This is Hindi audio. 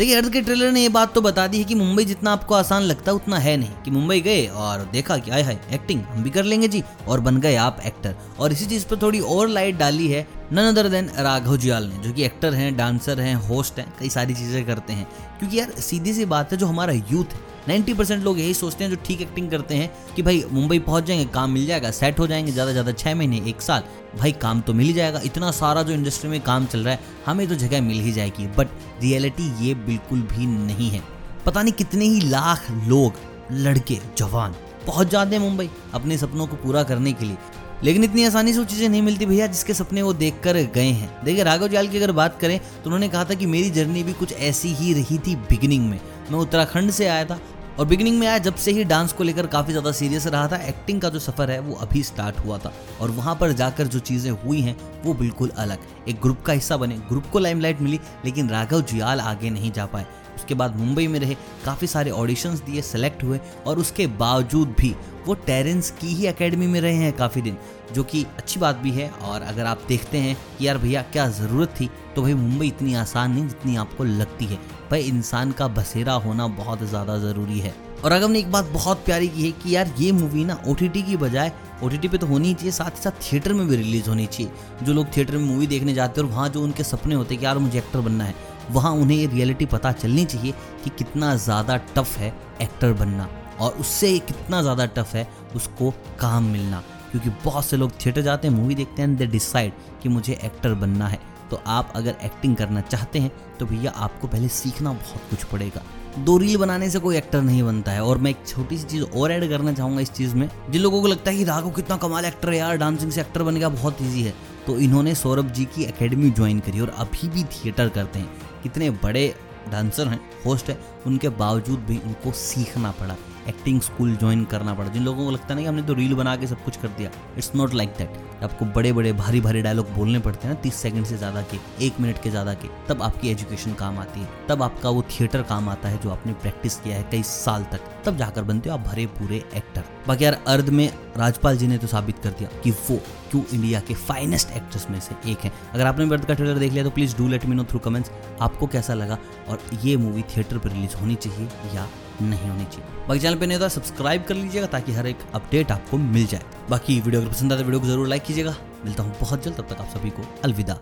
देखिए, अर्थ के ट्रेलर ने ये बात तो बता दी है कि मुंबई जितना आपको आसान लगता है उतना है नहीं। कि मुंबई गए और देखा कि आए हाय एक्टिंग हम भी कर लेंगे जी, और बन गए आप एक्टर और इसी चीज़ पर थोड़ी और लाइट डाली है none other than Raghav Jiyal ने, जो कि एक्टर हैं डांसर हैं होस्ट हैं, कई सारी चीज़ें करते हैं। क्योंकि यार, सीधी सी बात है, जो हमारा यूथ है नाइन्टी परसेंट लोग यही सोचते हैं, जो ठीक एक्टिंग करते हैं, कि भाई मुंबई पहुँच जाएँगे, काम मिल जाएगा सेट हो जाएँगे ज़्यादा ज़्यादा छः महीने, एक साल, भाई काम तो मिल ही जाएगा। इतना सारा जो इंडस्ट्री में काम चल रहा है, हमें तो जगह मिल ही जाएगी बट रियलिटी ये बिल्कुल भी नहीं है। पता नहीं कितने ही लाख लोग, लड़के, जवान, पहुँच जाते हैं मुंबई, अपने सपनों को पूरा करने के लिए। लेकिन इतनी आसानी से वो चीज़ें नहीं मिलती भैया जिसके सपने वो देख कर गए हैं। देखिए, राघव जाल की अगर बात करें तो उन्होंने कहा था कि मेरी जर्नी भी कुछ ऐसी ही रही थी बिगिनिंग में। मैं उत्तराखंड से आया था और बिगिनिंग में आया जब से ही डांस को लेकर काफ़ी ज़्यादा सीरियस रहा था। एक्टिंग का जो सफ़र है, वो अभी स्टार्ट हुआ था और वहाँ पर जाकर जो चीज़ें हुई हैं, वो बिल्कुल अलग। एक ग्रुप का हिस्सा बने ग्रुप को लाइमलाइट मिली, लेकिन राघव जुयाल आगे नहीं जा पाए। उसके बाद मुंबई में रहे, काफ़ी सारे ऑडिशंस दिए सेलेक्ट हुए और उसके बावजूद भी वो टेरेंस की ही एकेडमी में रहे हैं काफ़ी दिन, जो कि अच्छी बात भी है। और अगर आप देखते हैं कि यार भैया क्या ज़रूरत थी तो भाई मुंबई इतनी आसान नहीं जितनी आपको लगती है। भाई इंसान का बसेरा होना बहुत ज़्यादा ज़रूरी है। और अगर ने एक बात बहुत प्यारी की है कि यार ये मूवी ना ओटीटी की बजाय ओटीटी पे तो होनी चाहिए, साथ ही साथ थिएटर में भी रिलीज़ होनी चाहिए। जो लोग थिएटर में मूवी देखने जाते हैं और वहाँ जो उनके सपने होते हैं कि यार मुझे एक्टर बनना है वहाँ उन्हें ये रियलिटी पता चलनी चाहिए कि कितना ज़्यादा टफ है एक्टर बनना और उससे कितना ज़्यादा टफ है उसको काम मिलना। क्योंकि बहुत से लोग थिएटर जाते हैं मूवी देखते हैं दे डिसाइड कि मुझे एक्टर बनना है। तो आप अगर एक्टिंग करना चाहते हैं तो भैया आपको पहले सीखना बहुत कुछ पड़ेगा। दो रील बनाने से कोई एक्टर नहीं बनता है। और मैं एक छोटी सी चीज़ और ऐड करना चाहूँगा इस चीज़ में। जिन लोगों को लगता है कि राघव कितना कमाल एक्टर है यार डांसिंग से एक्टर बनेगा बहुत ईजी है। तो इन्होंने सौरभ जी की एकेडमी ज्वाइन करी और अभी भी थिएटर करते हैं। कितने बड़े डांसर हैं होस्ट हैं उनके बावजूद भी उनको सीखना पड़ा। एक्टिंग स्कूल ज्वाइन करना पड़ा। जिन लोगों को लगता नहीं हमने तो रील बना के सब कुछ कर दिया इट्स नॉट लाइक दैट आपको बड़े बड़े भारी भारी डायलॉग बोलने पड़ते हैं ना, तीस सेकंड से ज़्यादा के, एक मिनट के ज़्यादा के, तब आपकी एजुकेशन काम आती है। तब आपका वो थिएटर काम आता है जो आपने प्रैक्टिस किया है कई साल तक। तब जाकर बनते हो आप भरे पूरे एक्टर बाकी यार, अर्ध में राजपाल जी ने तो साबित कर दिया कि वो क्यों इंडिया के फाइनेस्ट एक्टर्स में से एक है। अगर आपने अर्ध का ट्रेलर देख लिया तो please do let me know through comments आपको कैसा लगा? और ये मूवी थिएटर पर रिलीज़ होनी चाहिए या नहीं होनी चाहिए। बाकी चैनल पे नहीं होता सब्सक्राइब कर लीजिएगा ताकि हर एक अपडेट आपको मिल जाए। बाकी वीडियो अगर पसंद आए तो वीडियो को ज़रूर लाइक कीजिएगा। मिलता हूँ बहुत जल्द, तब तक आप सभी को अलविदा।